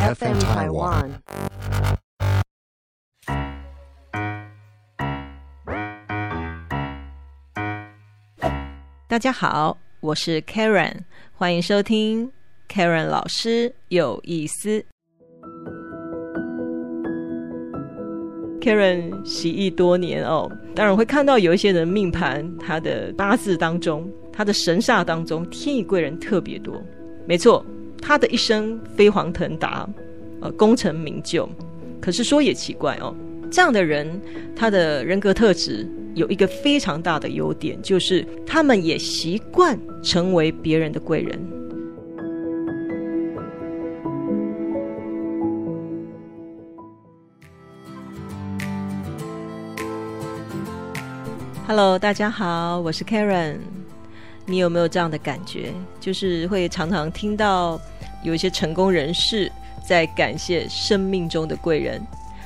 FM Taiwan。大家好，我是 Karen，欢迎收听 Karen 老师有意思。Karen 习艺多年哦，当然会看到有一些人命盘，他的八字当中，他的神煞当中，天乙贵人特别多。没错，他的一生飞黄腾达，呃，功成名就。可是说也奇怪哦，这样的人，他的人格特质有一个非常大的优点，就是他们也习惯成为别人的贵人。Hello，大家好，我是 Karen。你有没有这样的感觉？就是会常常听到有一些成功人士在感谢生命中的贵人，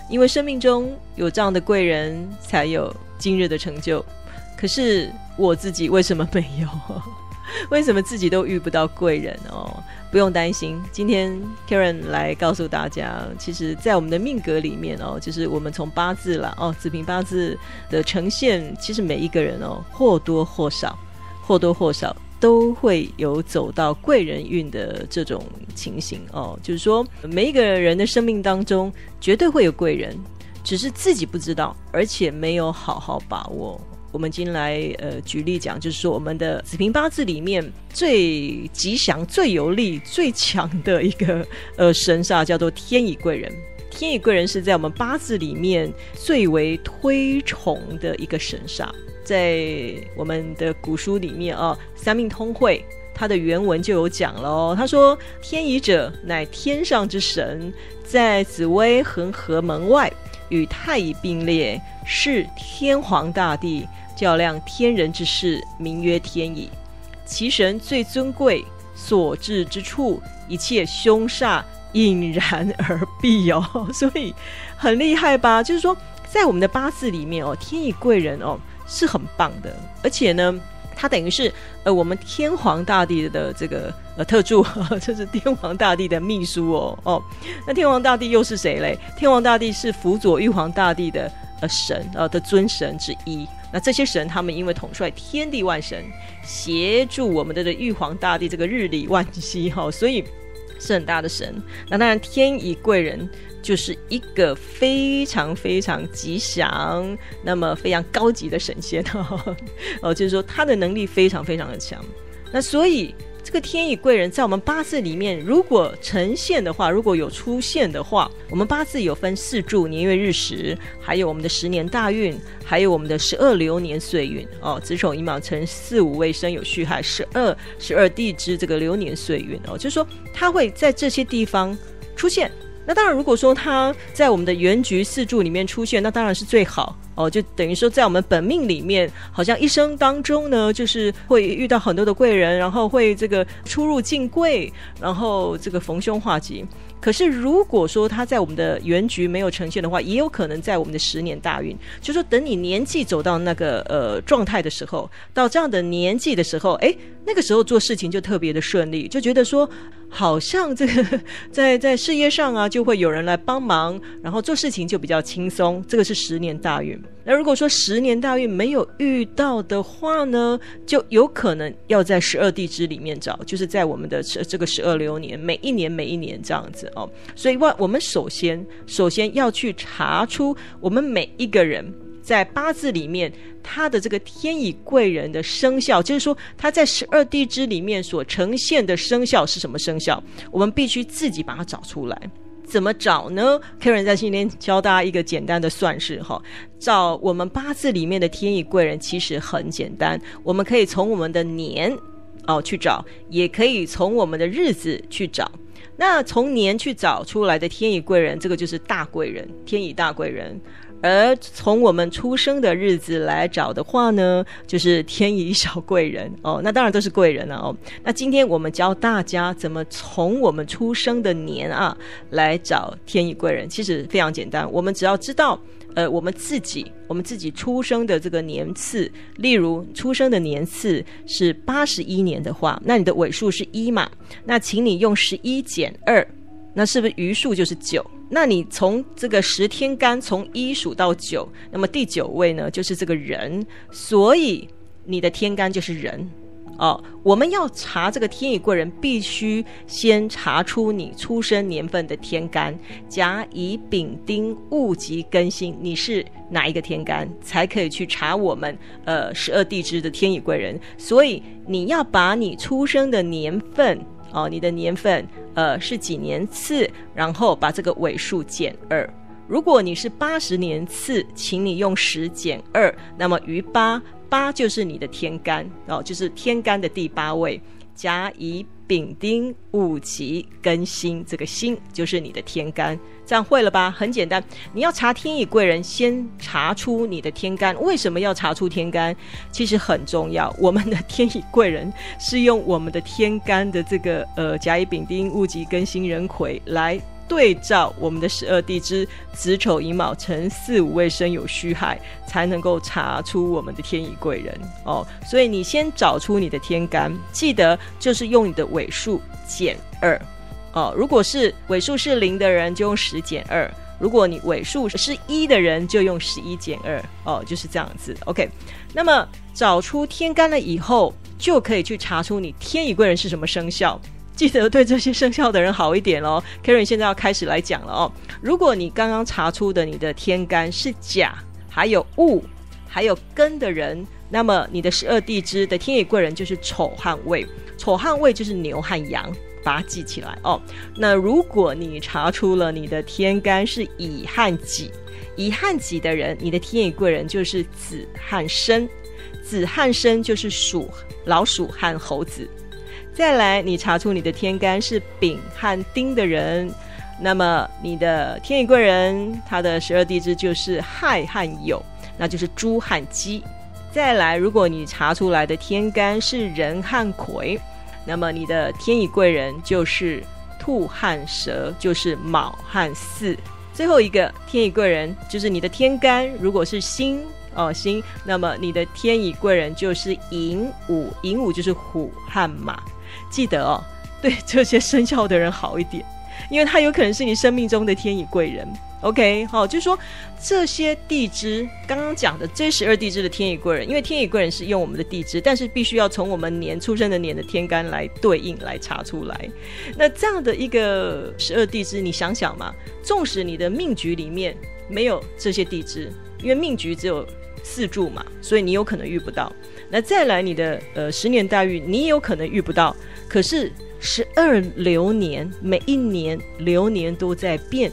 因为生命中有这样的贵人，才有今日的成就。可是我自己为什么没有？为什么自己都遇不到贵人哦？不用担心，今天 Karen 来告诉大家，其实，在我们的命格里面哦，就是我们从八字啦哦，子平八字的呈现，其实每一个人哦，或多或少，或多或少都会有走到贵人运的这种情形哦。就是说，每一个人的生命当中，绝对会有贵人，只是自己不知道，而且没有好好把握。我们今天来呃举例讲，就是说我们的子平八字里面最吉祥、最有利、最强的一个呃神煞叫做天乙贵人。天乙贵人是在我们八字里面最为推崇的一个神煞，在我们的古书里面啊，《三命通会》它的原文就有讲了哦。他说：“天乙者，乃天上之神，在紫薇恒河门外，与太乙并列，是天皇大帝。”较量天人之事，名曰天乙。其神最尊贵，所至之处，一切凶煞隐然而避哦。所以很厉害吧？就是说，在我们的八字里面哦，天乙贵人哦是很棒的，而且呢，他等于是呃我们天皇大帝的这个呃特助，这是天皇大帝的秘书哦哦。那天皇大帝又是谁嘞？天皇大帝是辅佐玉皇大帝的呃神呃的尊神之一。那这些神，他们因为统帅天地万神，协助我们的这玉皇大帝这个日理万机哈，所以是很大的神。那当然，天乙贵人就是一个非常非常吉祥，那么非常高级的神仙哦，就是说他的能力非常非常的强。那所以。这个天乙贵人在我们八字里面，如果呈现的话，如果有出现的话，我们八字有分四柱、年月日时，还有我们的十年大运，还有我们的十二流年岁运哦，子丑寅卯辰巳午未申有戌亥十二十二地支这个流年岁运哦，就是说它会在这些地方出现。那当然，如果说他在我们的原局四柱里面出现，那当然是最好。哦，就等于说，在我们本命里面，好像一生当中呢，就是会遇到很多的贵人，然后会这个出入进贵，然后这个逢凶化吉。可是如果说他在我们的原局没有呈现的话，也有可能在我们的十年大运，就说等你年纪走到那个呃状态的时候，到这样的年纪的时候，哎，那个时候做事情就特别的顺利，就觉得说好像这个在在事业上啊，就会有人来帮忙，然后做事情就比较轻松。这个是十年大运。那如果说十年大运没有遇到的话呢，就有可能要在十二地支里面找，就是在我们的这这个十二流年，每一年每一年这样子哦。所以，我我们首先首先要去查出我们每一个人在八字里面他的这个天乙贵人的生肖，就是说他在十二地支里面所呈现的生肖是什么生肖，我们必须自己把它找出来。怎么找呢？Karen 在今天教大家一个简单的算式哈，找我们八字里面的天乙贵人其实很简单，我们可以从我们的年哦去找，也可以从我们的日子去找。那从年去找出来的天乙贵人，这个就是大贵人，天乙大贵人。而从我们出生的日子来找的话呢，就是天乙小贵人哦，那当然都是贵人了哦。那今天我们教大家怎么从我们出生的年啊来找天乙贵人，其实非常简单，我们只要知道，呃，我们自己我们自己出生的这个年次，例如出生的年次是八十一年的话，那你的尾数是一嘛？那请你用十一减二。那是不是余数就是九？那你从这个十天干从一数到九，那么第九位呢就是这个人，所以你的天干就是人。哦，我们要查这个天乙贵人，必须先查出你出生年份的天干，甲乙丙丁戊己庚辛，你是哪一个天干，才可以去查我们呃十二地支的天乙贵人。所以你要把你出生的年份哦，你的年份呃是几年次，然后把这个尾数减二。如果你是八十年次，请你用十减二，那么余八。八就是你的天干哦，就是天干的第八位，甲乙丙丁戊己庚辛，这个辛就是你的天干，这样会了吧？很简单，你要查天乙贵人，先查出你的天干。为什么要查出天干？其实很重要，我们的天乙贵人是用我们的天干的这个呃甲乙丙丁戊己庚辛壬癸来。对照我们的十二地支子丑寅卯辰巳午未申酉戌亥，才能够查出我们的天乙贵人哦。所以你先找出你的天干，记得就是用你的尾数减二哦。如果是尾数是零的人，就用十减二；如果你尾数是一的人，就用十一减二哦，就是这样子。OK，那么找出天干了以后，就可以去查出你天乙贵人是什么生肖。记得对这些生肖的人好一点哦。Karen 现在要开始来讲了哦。如果你刚刚查出的你的天干是甲，还有戊，还有庚的人，那么你的十二地支的天乙贵人就是丑和未。丑和未就是牛和羊，把它记起来哦。那如果你查出了你的天干是乙和己，乙和己的人，你的天乙贵人就是子和申，子和申就是鼠老鼠和猴子。再来，你查出你的天干是丙和丁的人，那么你的天乙贵人他的十二地支就是亥和酉，那就是猪和鸡。再来，如果你查出来的天干是壬和癸，那么你的天乙贵人就是兔和蛇，就是卯和巳。最后一个天乙贵人就是你的天干，如果是辛哦辛，那么你的天乙贵人就是寅午，寅午就是虎和马。记得哦，对这些生肖的人好一点，因为他有可能是你生命中的天乙贵人。OK，好，就是说这些地支刚刚讲的这十二地支的天乙贵人，因为天乙贵人是用我们的地支，但是必须要从我们年出生的年的天干来对应来查出来。那这样的一个十二地支，你想想嘛，纵使你的命局里面没有这些地支，因为命局只有四柱嘛，所以你有可能遇不到。那再来你的呃十年大运，你也有可能遇不到。可是十二流年，每一年流年都在变，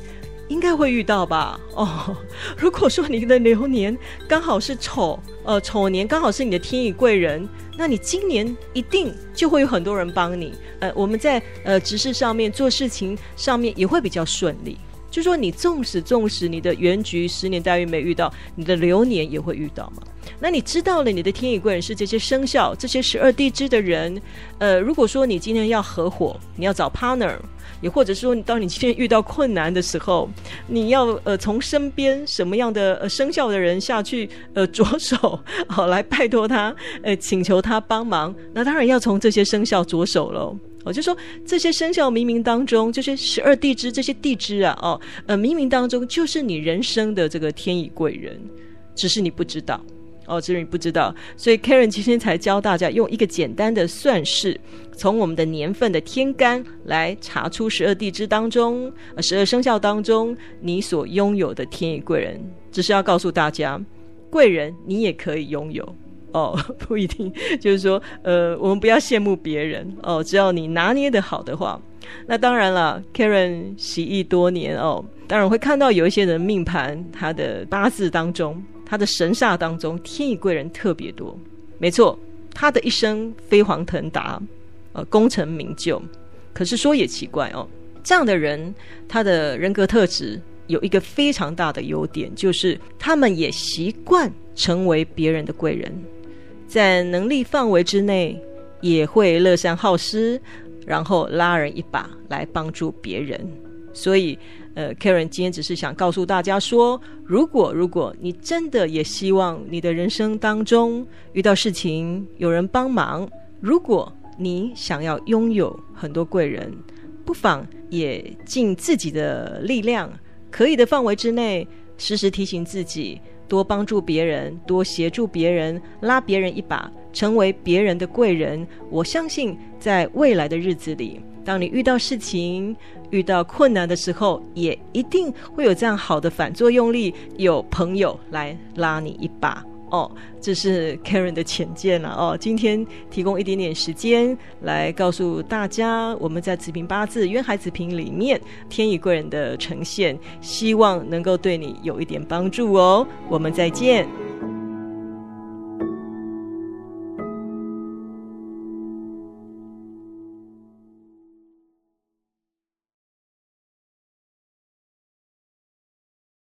应该会遇到吧？哦，如果说你的流年刚好是丑，呃，丑年刚好是你的天乙贵人，那你今年一定就会有很多人帮你。呃，我们在呃执事上面做事情上面也会比较顺利。就说你纵使纵使你的原局十年大运没遇到，你的流年也会遇到嘛？那你知道了你的天乙贵人是这些生肖、这些十二地支的人，呃，如果说你今天要合伙，你要找 partner，也或者说你当你今天遇到困难的时候，你要呃从身边什么样的呃生肖的人下去呃 着手，好来拜托他，呃请求他帮忙，那当然要从这些生肖着手喽。我就说这些生肖冥冥当中，这些十二地支，这些地支啊，哦，呃，冥冥当中就是你人生的这个天乙贵人，只是你不知道，哦，只是你不知道。所以 Karen 今天才教大家用一个简单的算式，从我们的年份的天干来查出十二地支当中，十二生肖当中你所拥有的天乙贵人，只是要告诉大家，贵人你也可以拥有。哦，不一定，就是说，呃，我们不要羡慕别人哦。只要你拿捏的好的话，那当然了。Karen 习艺多年哦，当然会看到有一些人命盘，他的八字当中，他的神煞当中，天乙贵人特别多。没错，他的一生飞黄腾达，呃，功成名就。可是说也奇怪哦，这样的人，他的人格特质有一个非常大的优点，就是他们也习惯成为别人的贵人。在能力范围之内，也会乐善好施，然后拉人一把来帮助别人。所以，呃，Karen 今天只是想告诉大家说，如果如果你真的也希望你的人生当中遇到事情有人帮忙，如果你想要拥有很多贵人。不妨也尽自己的力量，可以的范围之内，时时提醒自己，多帮助别人，多协助别人，拉别人一把，成为别人的贵人。我相信，在未来的日子里，当你遇到事情、遇到困难的时候，也一定会有这样好的反作用力，有朋友来拉你一把。哦，这是 Karen 的浅见了哦。今天提供一点点时间来告诉大家，我们在子平八字渊海子平里面天乙贵人的呈现，希望能够对你有一点帮助哦。我们再见。